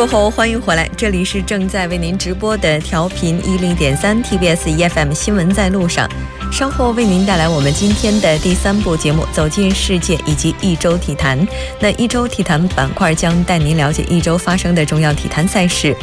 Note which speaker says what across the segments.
Speaker 1: 过后，欢迎回来，这里是正在为您直播的调频一零点三 TBS EFM 新闻在路上。稍后为您带来我们今天的第三部节目《走进世界》以及一周体坛。那一周体坛板块将带您了解一周发生的重要体坛赛事。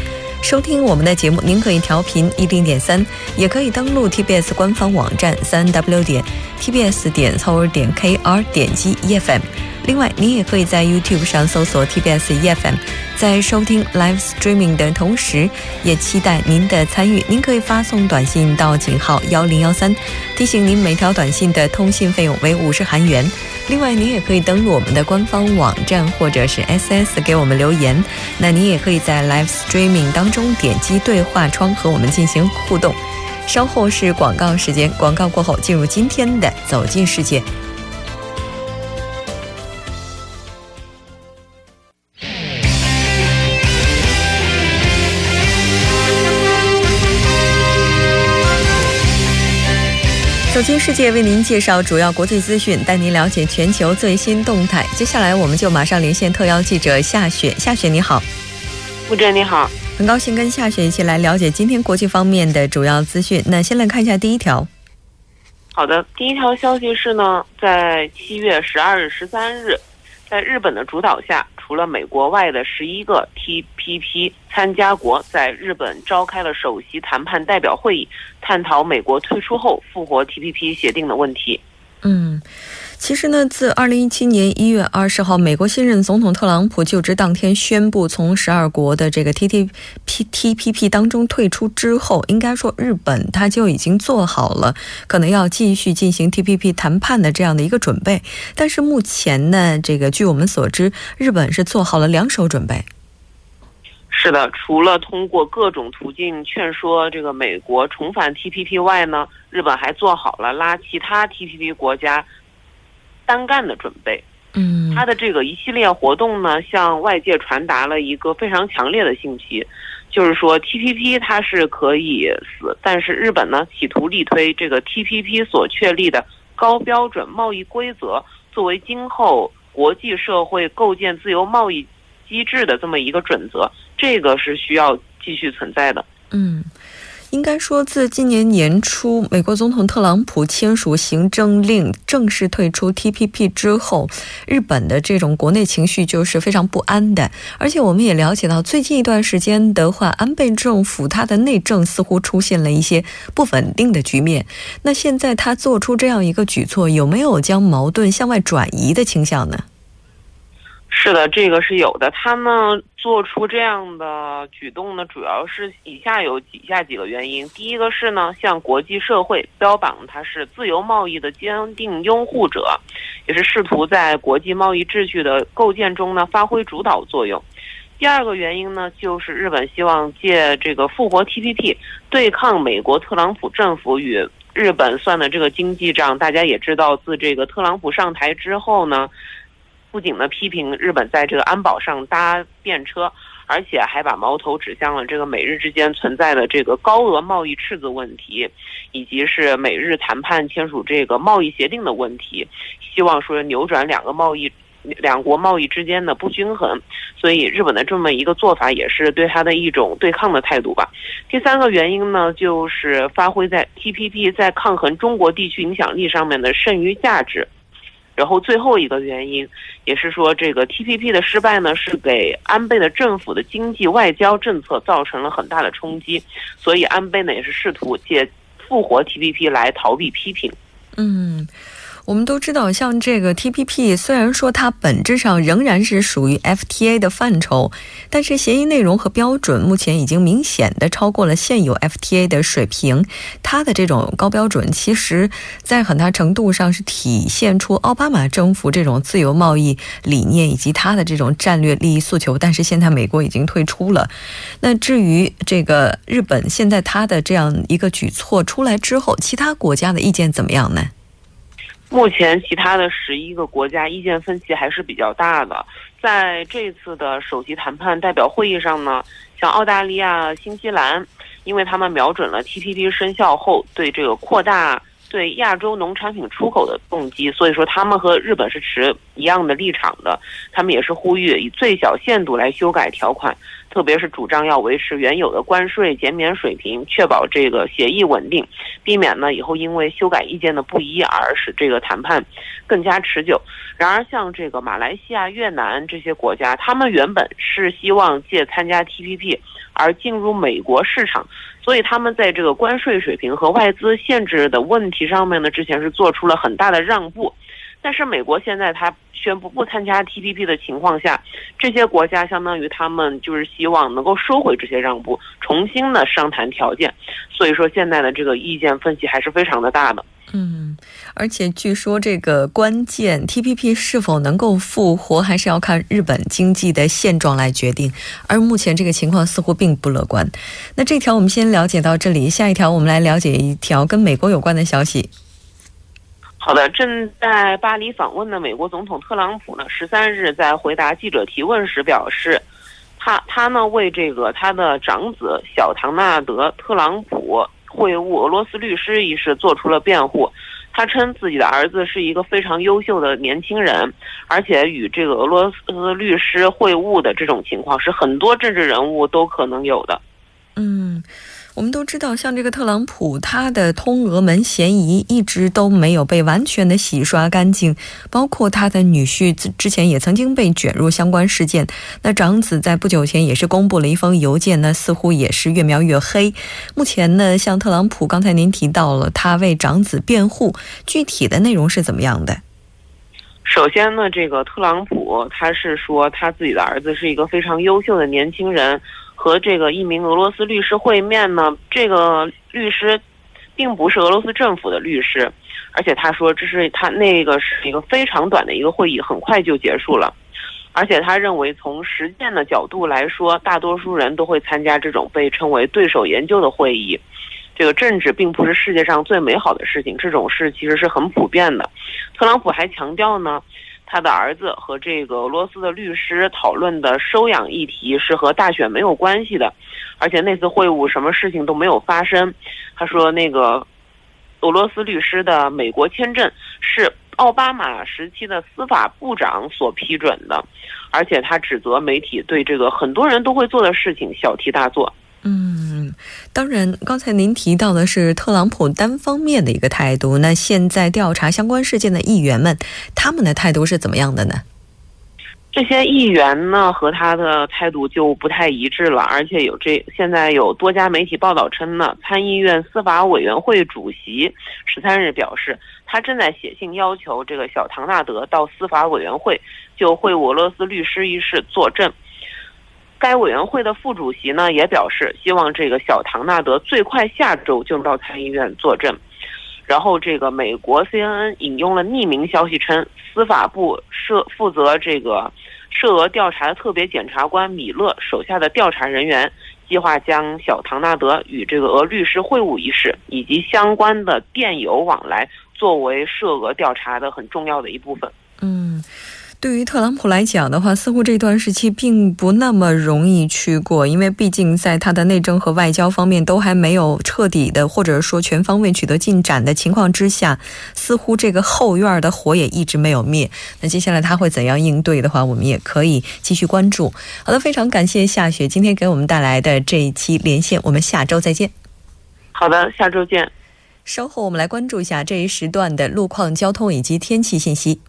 Speaker 1: 收听我们的节目，您可以调频一零点三，也可以登录 TBS 官方网站三 W 点 TBS 点 c o 点 KR 点击 EFM。另外，您也可以在 YouTube 上搜索 TBS EFM，在收听 Live Streaming 的同时，也期待您的参与。您可以发送短信到井号幺零幺三，提醒您每条短信的通信费用为五十韩元。另外，您也可以登录我们的官方网站或者是 SS 给我们留言。那您也可以在 Live Streaming 当中点击对话窗和我们进行互动。稍后是广告时间，广告过后进入今天的走进世界。世界，为您介绍主要国际资讯，带您了解全球最新动态。接下来，我们就马上连线特邀记者夏雪。夏雪，你好。
Speaker 2: 吴哲，你好。
Speaker 1: 很高兴跟夏雪一起来了解今天国际方面的主要资讯。那先来看一下第一条。
Speaker 2: 好的，第一条消息是呢，在七月十二日、十三日，在日本的主导下。除了美国外的十一个 TPP 参加国在日本召开了首席谈判代表会议，探讨美国退出后复活 TPP 协定的问题。
Speaker 1: 嗯。其实呢，自二零一七年一月二十号，美国新任总统特朗普就职当天宣布从十二国的这个 TTP TPP 当中退出之后，应该说日本他就已经做好了可能要继续进行 TPP 谈判的这样的一个准备。但是目前呢，这个据我们所知，日本是做好了两手准备。
Speaker 2: 是的，除了通过各种途径劝说这个美国重返 TPP 外呢，日本还做好了拉其他 TPP 国家。单干的准备，
Speaker 1: 嗯，
Speaker 2: 他的这个一系列活动呢，向外界传达了一个非常强烈的信息，就是说 T P P 它是可以死，但是日本呢企图力推这个 T P P 所确立的高标准贸易规则作为今后国际社会构建自由贸易机制的这么一个准则，这个是需要继续存在的，
Speaker 1: 嗯。应该说，自今年年初，美国总统特朗普签署行政令，正式退出 TPP 之后，日本的这种国内情绪就是非常不安的。而且，我们也了解到，最近一段时间的话，安倍政府他的内政似乎出现了一些不稳定的局面。那现在他做出这样一个举措，有没有将矛盾向外转移的倾向呢？
Speaker 2: 是的，这个是有的。他们做出这样的举动呢，主要是以下有以下几个原因。第一个是呢，向国际社会标榜他是自由贸易的坚定拥护者，也是试图在国际贸易秩序的构建中呢发挥主导作用。第二个原因呢，就是日本希望借这个复活 TPP 对抗美国特朗普政府与日本算的这个经济账。大家也知道，自这个特朗普上台之后呢。不仅呢批评日本在这个安保上搭便车，而且还把矛头指向了这个美日之间存在的这个高额贸易赤字问题，以及是美日谈判签署这个贸易协定的问题，希望说扭转两个贸易两国贸易之间的不均衡。所以日本的这么一个做法也是对他的一种对抗的态度吧。第三个原因呢，就是发挥在 TPP 在抗衡中国地区影响力上面的剩余价值。然后最后一个原因，也是说这个 TPP 的失败呢，是给安倍的政府的经济外交政策造成了很大的冲击，所以安倍呢也是试图借复活 TPP 来逃避批评。
Speaker 1: 嗯。我们都知道，像这个 TPP，虽然说它本质上仍然是属于 FTA 的范畴，但是协议内容和标准目前已经明显的超过了现有 FTA 的水平。它的这种高标准，其实在很大程度上是体现出奥巴马政府这种自由贸易理念以及它的这种战略利益诉求。但是现在美国已经退出了。那至于这个日本，现在它的这样一个举措出来之后，其他国家的意见怎么样呢？
Speaker 2: 目前，其他的十一个国家意见分歧还是比较大的。在这次的首席谈判代表会议上呢，像澳大利亚、新西兰，因为他们瞄准了 TPP 生效后对这个扩大对亚洲农产品出口的动机，所以说他们和日本是持一样的立场的。他们也是呼吁以最小限度来修改条款。特别是主张要维持原有的关税减免水平，确保这个协议稳定，避免呢以后因为修改意见的不一而使这个谈判更加持久。然而，像这个马来西亚、越南这些国家，他们原本是希望借参加 TPP 而进入美国市场，所以他们在这个关税水平和外资限制的问题上面呢，之前是做出了很大的让步。但是美国现在他宣布不参加 TPP 的情况下，这些国家相当于他们就是希望能够收回这些让步，重新的商谈条件。所以说现在的这个意见分歧还是非常的大的。
Speaker 1: 嗯，而且据说这个关键 TPP 是否能够复活，还是要看日本经济的现状来决定。而目前这个情况似乎并不乐观。那这条我们先了解到这里，下一条我们来了解一条跟美国有关的消息。
Speaker 2: 好的，正在巴黎访问的美国总统特朗普呢，十三日在回答记者提问时表示，他他呢为这个他的长子小唐纳德·特朗普会晤俄罗斯律师一事做出了辩护。他称自己的儿子是一个非常优秀的年轻人，而且与这个俄罗斯律师会晤的这种情况是很多政治人物都可能有的。
Speaker 1: 嗯。我们都知道，像这个特朗普，他的通俄门嫌疑一直都没有被完全的洗刷干净，包括他的女婿之前也曾经被卷入相关事件。那长子在不久前也是公布了一封邮件，呢似乎也是越描越黑。目前呢，像特朗普，刚才您提到了他为长子辩护，具体的内容是怎么样的？
Speaker 2: 首先呢，这个特朗普他是说他自己的儿子是一个非常优秀的年轻人。和这个一名俄罗斯律师会面呢，这个律师并不是俄罗斯政府的律师，而且他说这是他那个是一个非常短的一个会议，很快就结束了。而且他认为从实践的角度来说，大多数人都会参加这种被称为对手研究的会议。这个政治并不是世界上最美好的事情，这种事其实是很普遍的。特朗普还强调呢。他的儿子和这个俄罗斯的律师讨论的收养议题是和大选没有关系的，而且那次会晤什么事情都没有发生。他说，那个俄罗斯律师的美国签证是奥巴马时期的司法部长所批准的，而且他指责媒体对这个很多人都会做的事情小题大做。
Speaker 1: 嗯，当然，刚才您提到的是特朗普单方面的一个态度。那现在调查相关事件的议员们，他们的态度是怎么样的呢？
Speaker 2: 这些议员呢，和他的态度就不太一致了。而且有这现在有多家媒体报道称呢，参议院司法委员会主席十三日表示，他正在写信要求这个小唐纳德到司法委员会就会俄罗斯律师一事作证。该委员会的副主席呢也表示，希望这个小唐纳德最快下周就到参议院作证。然后，这个美国 CNN 引用了匿名消息称，司法部涉负责这个涉俄调查的特别检察官米勒手下的调查人员，计划将小唐纳德与这个俄律师会晤一事以及相关的电邮往来作为涉俄调查的很重要的一部分。
Speaker 1: 嗯。对于特朗普来讲的话，似乎这段时期并不那么容易去过，因为毕竟在他的内政和外交方面都还没有彻底的或者说全方位取得进展的情况之下，似乎这个后院的火也一直没有灭。那接下来他会怎样应对的话，我们也可以继续关注。好的，非常感谢夏雪今天给我们带来的这一期连线，我们下周再见。
Speaker 2: 好的，下周见。
Speaker 1: 稍后我们来关注一下这一时段的路况、交通以及天气信息。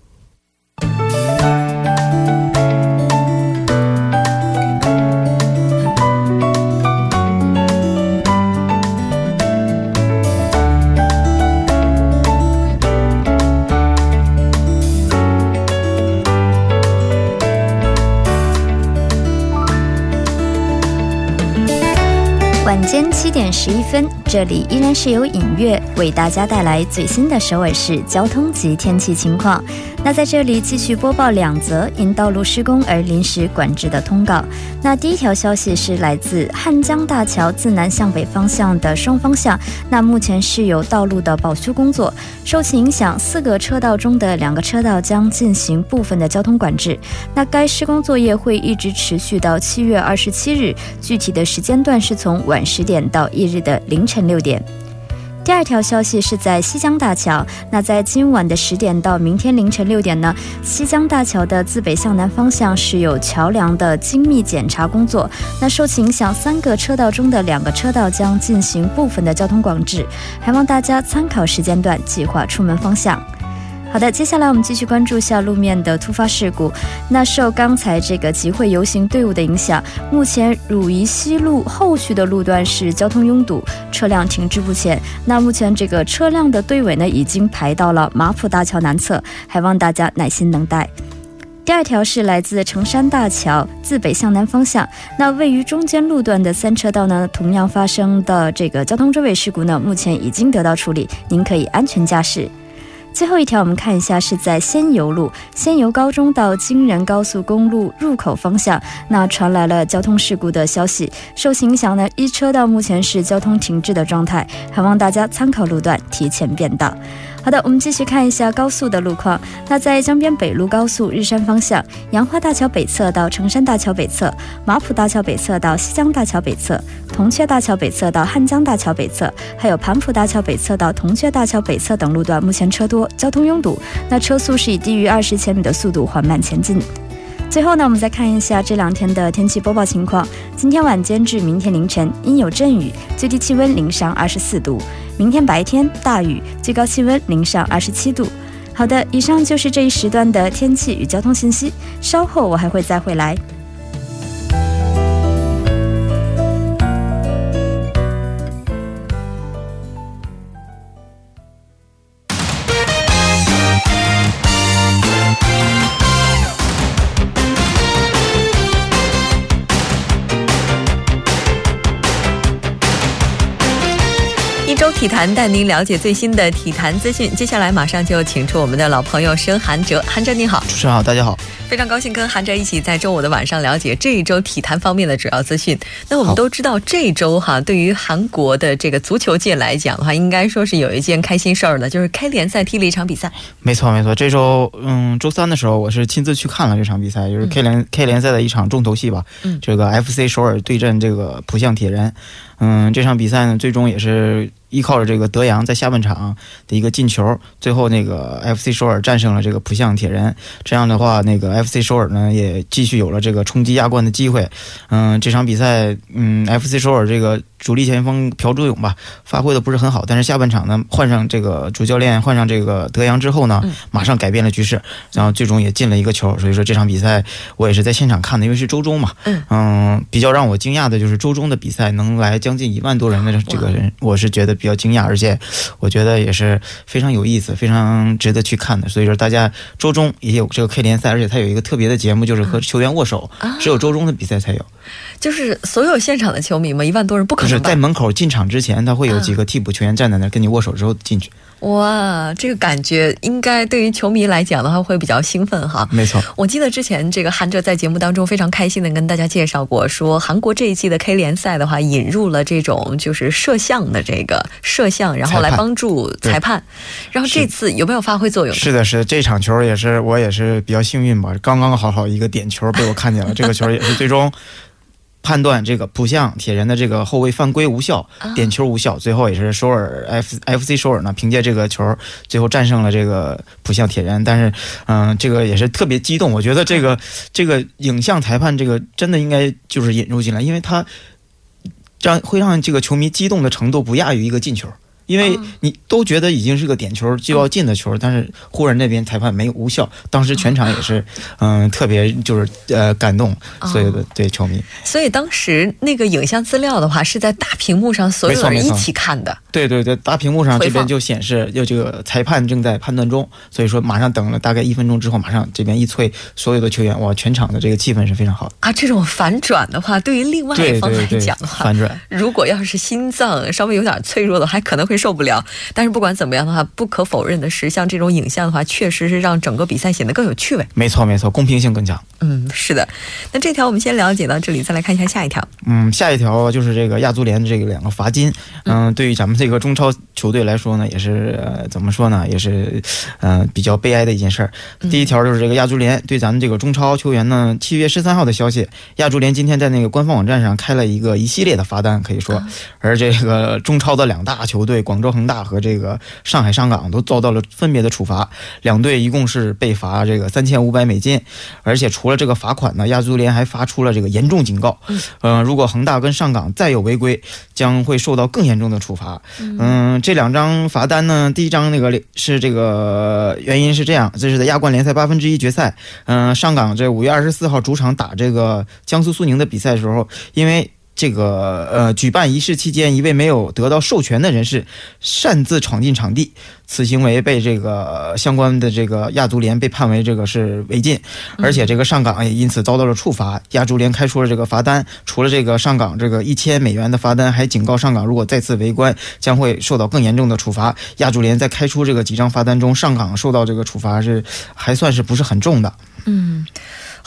Speaker 3: 晚间七点十一分，这里依然是由影月为大家带来最新的首尔市交通及天气情况。那在这里继续播报两则因道路施工而临时管制的通告。那第一条消息是来自汉江大桥自南向北方向的双方向，那目前是有道路的保修工作，受其影响，四个车道中的两个车道将进行部分的交通管制。那该施工作业会一直持续到七月二十七日，具体的时间段是从晚十点到翌日的凌晨六点。第二条消息是在西江大桥，那在今晚的十点到明天凌晨六点呢，西江大桥的自北向南方向是有桥梁的精密检查工作，那受其影响，三个车道中的两个车道将进行部分的交通管制，还望大家参考时间段计划出门方向。好的，接下来我们继续关注一下路面的突发事故。那受刚才这个集会游行队伍的影响，目前汝宜西路后续的路段是交通拥堵，车辆停滞不前。那目前这个车辆的队尾呢，已经排到了马浦大桥南侧，还望大家耐心等待。第二条是来自成山大桥自北向南方向，那位于中间路段的三车道呢，同样发生的这个交通追尾事故呢，目前已经得到处理，您可以安全驾驶。最后一条，我们看一下是在仙游路仙游高中到京仁高速公路入口方向，那传来了交通事故的消息。受其影响呢，一车道目前是交通停滞的状态，还望大家参考路段提前变道。好的，我们继续看一下高速的路况。那在江边北路高速日山方向，杨花大桥北侧到成山大桥北侧，马浦大桥北侧到西江大桥北侧，铜雀大桥北侧到汉江大桥北侧，还有盘浦大桥北侧到铜雀大桥北侧等路段，目前车多，交通拥堵。那车速是以低于二十千米的速度缓慢前进。最后呢，我们再看一下这两天的天气播报情况。今天晚间至明天凌晨阴有阵雨，最低气温零上二十四度。明天白天大雨，最高气温零上二十七度。好的，以上就是这一时段的天气与交通信息。稍后我还会再回来。
Speaker 1: 体坛带您了解最新的体坛资讯。接下来马上就请出我们的老朋友申韩哲，韩哲你好，
Speaker 4: 主持人好，大家好，
Speaker 1: 非常高兴跟韩哲一起在周五的晚上了解这一周体坛方面的主要资讯。那我们都知道，这周哈对于韩国的这个足球界来讲的话，应该说是有一件开心事儿的，就是开联赛踢了一场比赛。
Speaker 4: 没错没错，这周嗯周三的时候，我是亲自去看了这场比赛，就是 K 联 K 联赛的一场重头戏吧。嗯，这个 FC 首尔对阵这个浦项铁人，嗯，这场比赛呢，最终也是。依靠着这个德阳在下半场的一个进球，最后那个 FC 首尔战胜了这个浦项铁人。这样的话，那个 FC 首尔呢也继续有了这个冲击亚冠的机会。嗯，这场比赛，嗯，FC 首尔这个。主力前锋朴柱勇吧，发挥的不是很好，但是下半场呢，换上这个主教练，换上这个德阳之后呢，马上改变了局势，然后最终也进了一个球。所以说这场比赛我也是在现场看的，因为是周中嘛，嗯，比较让我惊讶的就是周中的比赛能来将近一万多人的这个人，我是觉得比较惊讶，而且我觉得也是非常有意思，非常值得去看的。所以说大家周中也有这个 K 联赛，而且它有一个特别的节目，就是和球员握手，只有周中的比赛才有。
Speaker 1: 就是所有现场的球迷嘛，一万多人不可能。
Speaker 4: 就是在门口进场之前，他会有几个替补球员站在那儿跟你握手之后进去。
Speaker 1: 哇，这个感觉应该对于球迷来讲的话会比较兴奋哈。
Speaker 4: 没错，
Speaker 1: 我记得之前这个韩哲在节目当中非常开心的跟大家介绍过，说韩国这一季的 K 联赛的话引入了这种就是摄像的这个摄像，然后来帮助裁判。然后这次有没有发挥作用？
Speaker 4: 是的，是这场球也是我也是比较幸运吧，刚刚好好一个点球被我看见了，这个球也是最终。判断这个浦项铁人的这个后卫犯规无效，点球无效，最后也是首尔 F F C 首尔呢，凭借这个球最后战胜了这个浦项铁人。但是，嗯，这个也是特别激动。我觉得这个这个影像裁判这个真的应该就是引入进来，因为他让会让这个球迷激动的程度不亚于一个进球。因为你都觉得已经是个点球就要进的球，但是湖人那边裁判没有无效，当时全场也是，嗯，特别就是呃感动所有的对球迷。
Speaker 1: 所以当时那个影像资料的话是在大屏幕上所有人一起看的。
Speaker 4: 对对对，大屏幕上这边就显示要这个裁判正在判断中，所以说马上等了大概一分钟之后，马上这边一催所有的球员，哇，全场的这个气氛是非常好的
Speaker 1: 啊。这种反转的话，对于另外一方来讲的话，
Speaker 4: 反转，
Speaker 1: 如果要是心脏稍微有点脆弱的，还可能会。受不了，但是不管怎么样的话，不可否认的是，像这种影像的话，确实是让整个比赛显得更有趣味。
Speaker 4: 没错，没错，公平性更强。
Speaker 1: 嗯，是的。那这条我们先了解到这里，再来看一下下一条。
Speaker 4: 嗯，下一条就是这个亚足联的这个两个罚金。嗯，对于咱们这个中超球队来说呢，也是怎么说呢，也是嗯比较悲哀的一件事儿。第一条就是这个亚足联对咱们这个中超球员呢，七月十三号的消息，亚足联今天在那个官方网站上开了一个一系列的罚单，可以说，而这个中超的两大球队广州恒大和这个上海上港都遭到了分别的处罚，两队一共是被罚这个三千五百美金，而且除了这个罚款呢，亚足联还发出了这个严重警告，嗯，如果恒大跟上港再有违规，将会受到更严重的处罚。嗯，这两张罚单呢，第一张那个是这个原因是这样，这是在亚冠联赛八分之一决赛，嗯，上港这五月二十四号主场打这个江苏苏宁的比赛的时候，因为。这个呃，举办仪式期间，一位没有得到授权的人士擅自闯进场地，此行为被这个相关的这个亚足联被判为这个是违禁，而且这个上港也因此遭到了处罚。亚足联开出了这个罚单，除了这个上港这个一千美元的罚单，还警告上港如果再次围观，将会受到更严重的处罚。亚足联在开出这个几张罚单中，上港受到这个处罚是还算是不是很重的。
Speaker 1: 嗯。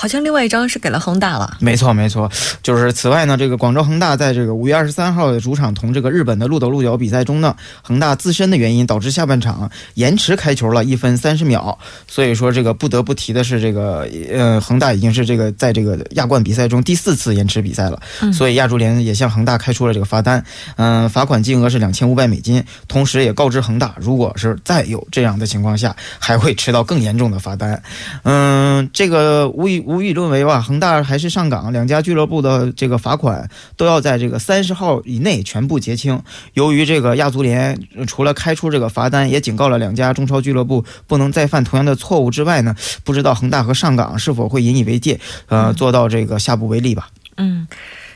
Speaker 1: 好像另外一张是给了恒大了，
Speaker 4: 没错没错，就是此外呢，这个广州恒大在这个五月二十三号的主场同这个日本的鹿岛鹿角比赛中呢，恒大自身的原因导致下半场延迟开球了一分三十秒，所以说这个不得不提的是这个呃恒大已经是这个在这个亚冠比赛中第四次延迟比赛了，所以亚足联也向恒大开出了这个罚单，嗯，罚款金额是两千五百美金，同时也告知恒大，如果是再有这样的情况下，还会吃到更严重的罚单，嗯，这个无疑。无与伦为吧，恒大还是上港两家俱乐部的这个罚款都要在这个三十号以内全部结清。由于这个亚足联除了开出这个罚单，也警告了两家中超俱乐部不能再犯同样的错误之外呢，不知道恒大和上港是否会引以为戒，呃，做到这个下不为例吧？
Speaker 1: 嗯，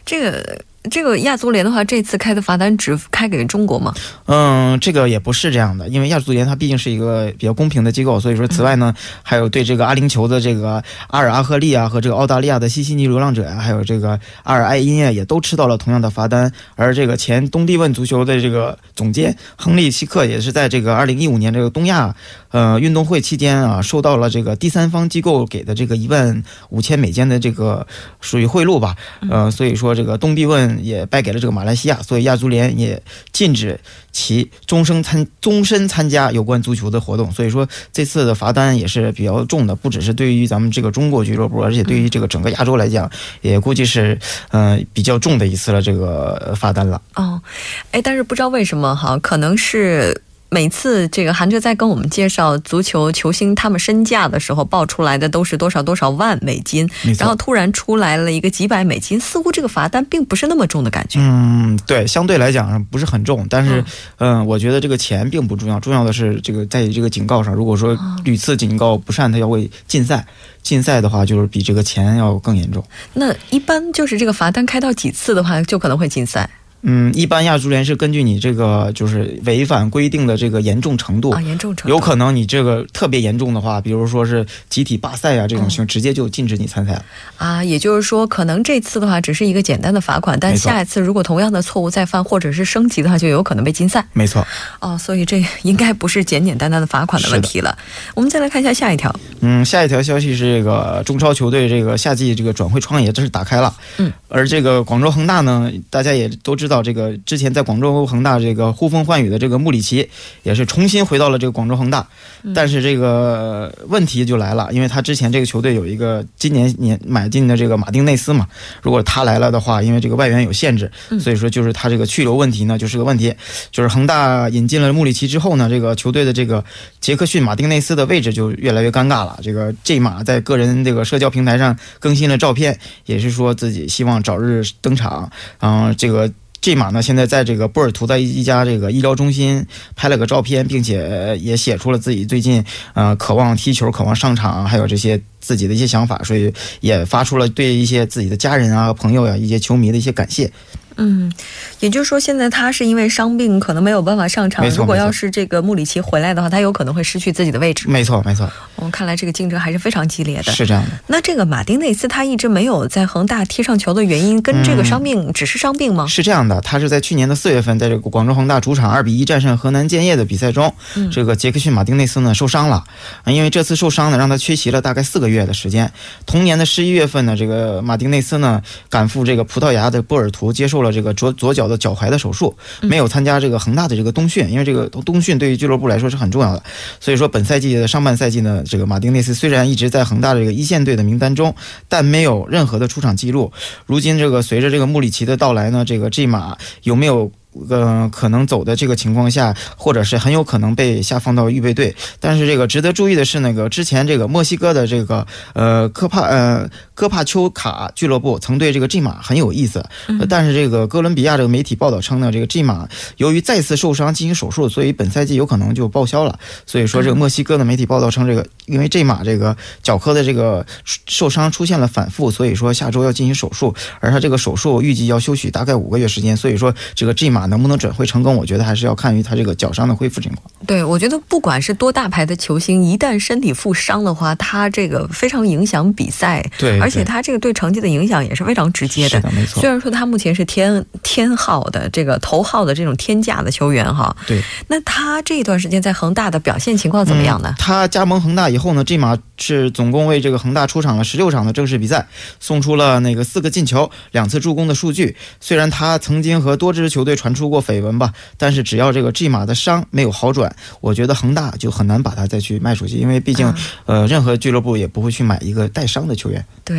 Speaker 1: 这个。这个亚足联的话，这次开的罚单只开给中国吗？
Speaker 4: 嗯，这个也不是这样的，因为亚足联它毕竟是一个比较公平的机构，所以说，此外呢，还有对这个阿联酋的这个阿尔阿赫利啊和这个澳大利亚的西西尼流浪者呀，还有这个阿尔埃因啊，也都吃到了同样的罚单。而这个前东帝汶足球的这个总监亨利希克也是在这个二零一五年这个东亚呃运动会期间啊，收到了这个第三方机构给的这个一万五千美金的这个属于贿赂吧，呃，所以说这个东帝汶。也败给了这个马来西亚，所以亚足联也禁止其终生参终身参加有关足球的活动。所以说这次的罚单也是比较重的，不只是对于咱们这个中国俱乐部，而且对于这个整个亚洲来讲，也估计是嗯比较重的一次了这个罚单了。
Speaker 1: 哦，哎，但是不知道为什么哈，可能是。每次这个韩哲在跟我们介绍足球球星他们身价的时候，报出来的都是多少多少万美金，然后突然出来了一个几百美金，似乎这个罚单并不是那么重的感觉。
Speaker 4: 嗯，对，相对来讲不是很重，但是嗯，我觉得这个钱并不重要，重要的是这个在这个警告上，如果说屡次警告不善，他要会禁赛，禁赛的话就是比这个钱要更严重。
Speaker 1: 那一般就是这个罚单开到几次的话，就可能会禁赛。
Speaker 4: 嗯，一般亚足联是根据你这个就是违反规定的这个严重程度
Speaker 1: 啊，严重程度
Speaker 4: 有可能你这个特别严重的话，比如说是集体罢赛啊这种情，直接就禁止你参赛了
Speaker 1: 啊。也就是说，可能这次的话只是一个简单的罚款，但下一次如果同样的错误再犯或者是升级的话，就有可能被禁赛。
Speaker 4: 没错。
Speaker 1: 哦，所以这应该不是简简单单的罚款的问题了。我们再来看一下下一条。
Speaker 4: 嗯，下一条消息是这个中超球队这个夏季这个转会窗也正式打开了。嗯。而这个广州恒大呢，大家也都知道，这个之前在广州恒大这个呼风唤雨的这个穆里奇，也是重新回到了这个广州恒大。但是这个问题就来了，因为他之前这个球队有一个今年年买进的这个马丁内斯嘛，如果他来了的话，因为这个外援有限制，所以说就是他这个去留问题呢就是个问题。就是恒大引进了穆里奇之后呢，这个球队的这个杰克逊马丁内斯的位置就越来越尴尬了。这个 J 马在个人这个社交平台上更新了照片，也是说自己希望。早日登场，嗯，这个这马呢，现在在这个波尔图的一家这个医疗中心拍了个照片，并且也写出了自己最近呃渴望踢球、渴望上场，还有这些自己的一些想法，所以也发出了对一些自己的家人啊、朋友呀、一些球迷的一些感谢。
Speaker 1: 嗯，也就是说，现在他是因为伤病，可能没有办法上场。如果要是这个穆里奇回来的话，他有可能会失去自己的位置。
Speaker 4: 没错，没错。
Speaker 1: 我们看来这个竞争还是非常激烈的。
Speaker 4: 是这样的。
Speaker 1: 那这个马丁内斯他一直没有在恒大踢上球的原因，跟这个伤病只是伤病吗？
Speaker 4: 是这样的，他是在去年的四月份，在这个广州恒大主场二比一战胜河南建业的比赛中，这个杰克逊马丁内斯呢受伤了，因为这次受伤呢让他缺席了大概四个月的时间。同年的十一月份呢，这个马丁内斯呢赶赴这个葡萄牙的波尔图接受了这个左左脚的脚踝的手术，没有参加这个恒大的这个冬训，因为这个冬训对于俱乐部来说是很重要的。所以说，本赛季的上半赛季呢，这个马丁内斯虽然一直在恒大的这个一线队的名单中，但没有任何的出场记录。如今这个随着这个穆里奇的到来呢，这个 G 马有没有？呃，可能走的这个情况下，或者是很有可能被下放到预备队。但是这个值得注意的是，那个之前这个墨西哥的这个呃科帕呃戈帕丘卡俱乐部曾对这个 G 马很有意思。但是这个哥伦比亚这个媒体报道称呢，这个 G 马由于再次受伤进行手术，所以本赛季有可能就报销了。所以说这个墨西哥的媒体报道称，这个因为 G 马这个脚科的这个受伤出现了反复，所以说下周要进行手术，而他这个手术预计要休息大概五个月时间。所以说这个 G 马。能不能转会成功？我觉得还是要看于他这个脚伤的恢复情况。
Speaker 1: 对，我觉得不管是多大牌的球星，一旦身体负伤的话，他这个非常影响比赛。
Speaker 4: 对，
Speaker 1: 而且他这个对成绩的影响也是非常直接的。
Speaker 4: 是的，没错。
Speaker 1: 虽然说他目前是天天号的这个头号的这种天价的球员哈。
Speaker 4: 对。
Speaker 1: 那他这一段时间在恒大的表现情况怎么样呢？
Speaker 4: 他加盟恒大以后呢，这马是总共为这个恒大出场了十六场的正式比赛，送出了那个四个进球、两次助攻的数据。虽然他曾经和多支球队传出过绯闻吧，但是只要这个 G 马的伤没有好转，我觉得恒大就很难把他再去卖出去，因为毕竟，呃，任何俱乐部也不会去买一个带伤的球员。
Speaker 1: 对，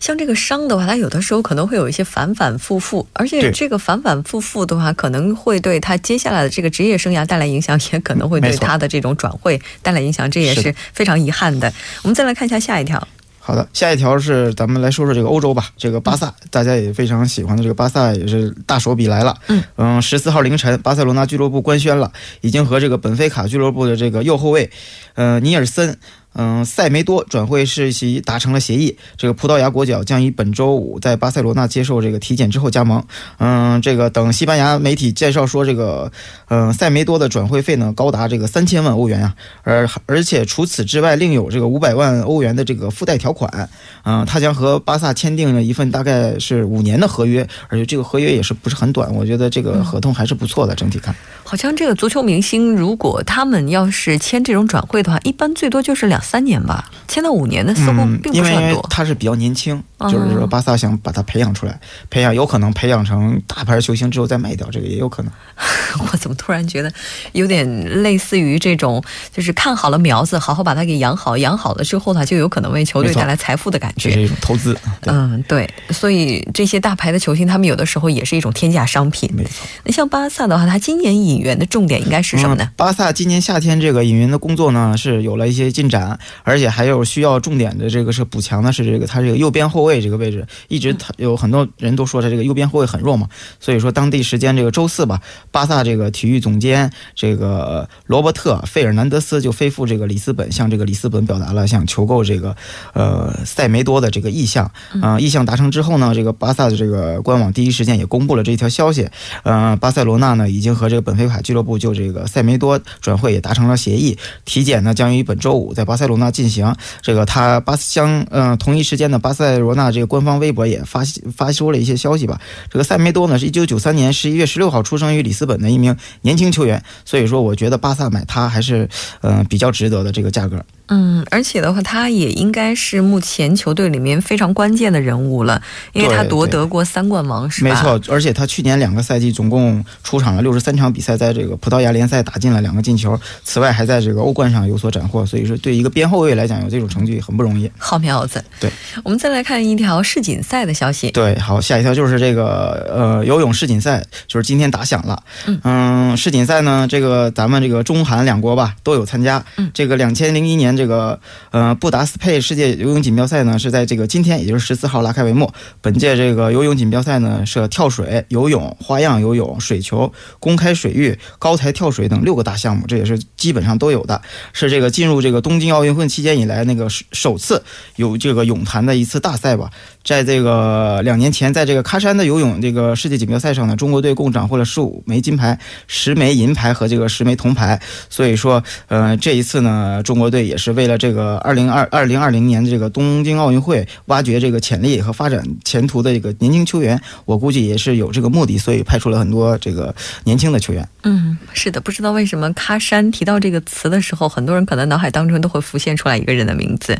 Speaker 1: 像这个伤的话，他有的时候可能会有一些反反复复，而且这个反反复复的话，可能会对他接下来的这个职业生涯带来影响，也可能会对他的这种转会带来影响，这也是非常遗憾的。我们再来看一下下一条。
Speaker 4: 好的，下一条是咱们来说说这个欧洲吧。这个巴萨，大家也非常喜欢的这个巴萨也是大手笔来了。嗯嗯，十四号凌晨，巴塞罗那俱乐部官宣了，已经和这个本菲卡俱乐部的这个右后卫，呃，尼尔森。嗯，塞梅多转会事宜达成了协议。这个葡萄牙国脚将于本周五在巴塞罗那接受这个体检之后加盟。嗯，这个等西班牙媒体介绍说，这个嗯塞梅多的转会费呢高达这个三千万欧元啊，而而且除此之外另有这个五百万欧元的这个附带条款。嗯，他将和巴萨签订了一份大概是五年的合约，而且这个合约也是不是很短。我觉得这个合同还是不错的，整体看。
Speaker 1: 好像这个足球明星如果他们要是签这种转会的话，一般最多就是两。三年吧，签到五年的似乎并不是很多。
Speaker 4: 他是比较年轻，就是说巴萨想把他培养出来，培养有可能培养成大牌球星之后再卖掉，这个也有可能。
Speaker 1: 我怎么突然觉得有点类似于这种，就是看好了苗子，好好把它给养好，养好了之后呢，就有可能为球队带来财富的感觉。
Speaker 4: 这是一种投资。
Speaker 1: 嗯，对。所以这些大牌的球星，他们有的时候也是一种天价商品。
Speaker 4: 没错。
Speaker 1: 那像巴萨的话，他今年引援的重点应该是什么呢？
Speaker 4: 巴萨今年夏天这个引援的工作呢，是有了一些进展。而且还有需要重点的这个是补强的是这个他这个右边后卫这个位置，一直他有很多人都说他这个右边后卫很弱嘛，所以说当地时间这个周四吧，巴萨这个体育总监这个罗伯特费尔南德斯就飞赴这个里斯本，向这个里斯本表达了想求购这个呃塞梅多的这个意向。啊，意向达成之后呢，这个巴萨的这个官网第一时间也公布了这一条消息，呃，巴塞罗那呢已经和这个本菲卡俱乐部就这个塞梅多转会也达成了协议，体检呢将于本周五在巴塞罗那。进行这个，他巴相嗯，同一时间呢，巴塞罗那这个官方微博也发发出了一些消息吧。这个塞梅多呢，是一九九三年十一月十六号出生于里斯本的一名年轻球员，所以说我觉得巴萨买他还是嗯比较值得的这个价格。
Speaker 1: 嗯，而且的话，他也应该是目前球队里面非常关键的人物了，因为他夺得过三冠王，是
Speaker 4: 吧？没错，而且他去年两个赛季总共出场了六十三场比赛，在这个葡萄牙联赛打进了两个进球，此外还在这个欧冠上有所斩获，所以说对一个边后卫来讲，有这种成绩很不容易。
Speaker 1: 好苗子，
Speaker 4: 对。
Speaker 1: 我们再来看一条世锦赛的消息。
Speaker 4: 对，好，下一条就是这个呃游泳世锦赛，就是今天打响了。嗯，世锦赛呢，这个咱们这个中韩两国吧都有参加。嗯，这个两千零一年这个。呃，布达斯佩世界游泳锦标赛呢，是在这个今天，也就是十四号拉开帷幕。本届这个游泳锦标赛呢，设跳水、游泳、花样游泳、水球、公开水域、高台跳水等六个大项目，这也是基本上都有的。是这个进入这个东京奥奥奥运会期间以来那个首次有这个泳坛的一次大赛吧。在这个两年前，在这个喀山的游泳这个世界锦标赛上呢，中国队共斩获了十五枚金牌、十枚银牌和这个十枚铜牌。所以说，呃，这一次呢，中国队也是为了这个二零二二零二零年的这个东京奥运会挖掘这个潜力和发展前途的一个年轻球员，我估计也是有这个目的，所以派出了很多这个年轻的球员。
Speaker 1: 嗯，是的，不知道为什么喀山提到这个词的时候，很多人可能脑海当中都会浮现出来一个人的名字。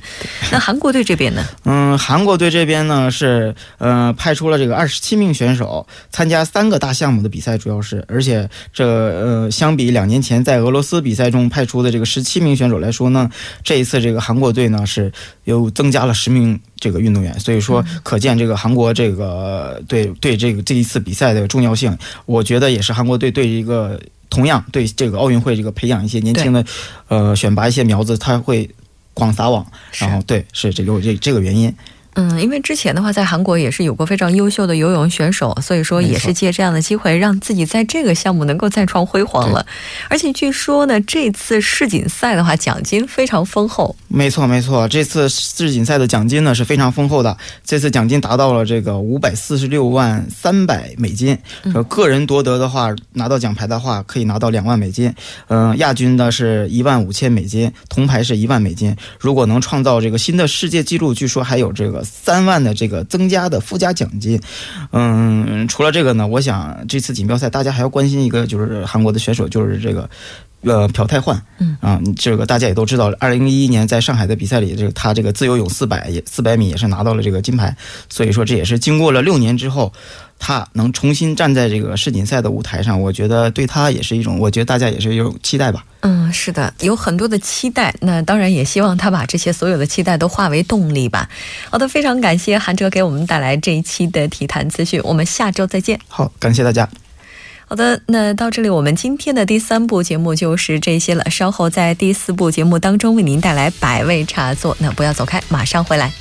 Speaker 1: 那韩国队这边呢？
Speaker 4: 嗯，韩国队这边呢？呢是呃派出了这个二十七名选手参加三个大项目的比赛，主要是。而且这呃相比两年前在俄罗斯比赛中派出的这个十七名选手来说呢，这一次这个韩国队呢是又增加了十名这个运动员，所以说可见这个韩国这个对对这个这一次比赛的重要性，我觉得也是韩国队对一个同样对这个奥运会这个培养一些年轻的呃选拔一些苗子，他会广撒网，然后对是这有这这个原因。
Speaker 1: 嗯，因为之前的话，在韩国也是有过非常优秀的游泳选手，所以说也是借这样的机会，让自己在这个项目能够再创辉煌了。而且据说呢，这次世锦赛的话，奖金非常丰厚。
Speaker 4: 没错，没错，这次世锦赛的奖金呢是非常丰厚的。这次奖金达到了这个五百四十六万三百美金。呃，个人夺得的话，拿到奖牌的话，可以拿到两万美金。嗯，亚军呢是一万五千美金，铜牌是一万美金。如果能创造这个新的世界纪录，据说还有这个。三万的这个增加的附加奖金，嗯，除了这个呢，我想这次锦标赛大家还要关心一个，就是韩国的选手，就是这个，呃，朴泰焕，嗯啊，这个大家也都知道，二零一一年在上海的比赛里，这个他这个自由泳四百也四百米也是拿到了这个金牌，所以说这也是经过了六年之后。他能重新站在这个世锦赛的舞台上，我觉得对他也是一种，我觉得大家也是有期待吧。
Speaker 1: 嗯，是的，有很多的期待。那当然也希望他把这些所有的期待都化为动力吧。好的，非常感谢韩哲给我们带来这一期的体坛资讯，我们下周再见。
Speaker 4: 好，感谢大家。
Speaker 1: 好的，那到这里我们今天的第三部节目就是这些了。稍后在第四部节目当中为您带来百味茶座，那不要走开，马上回来。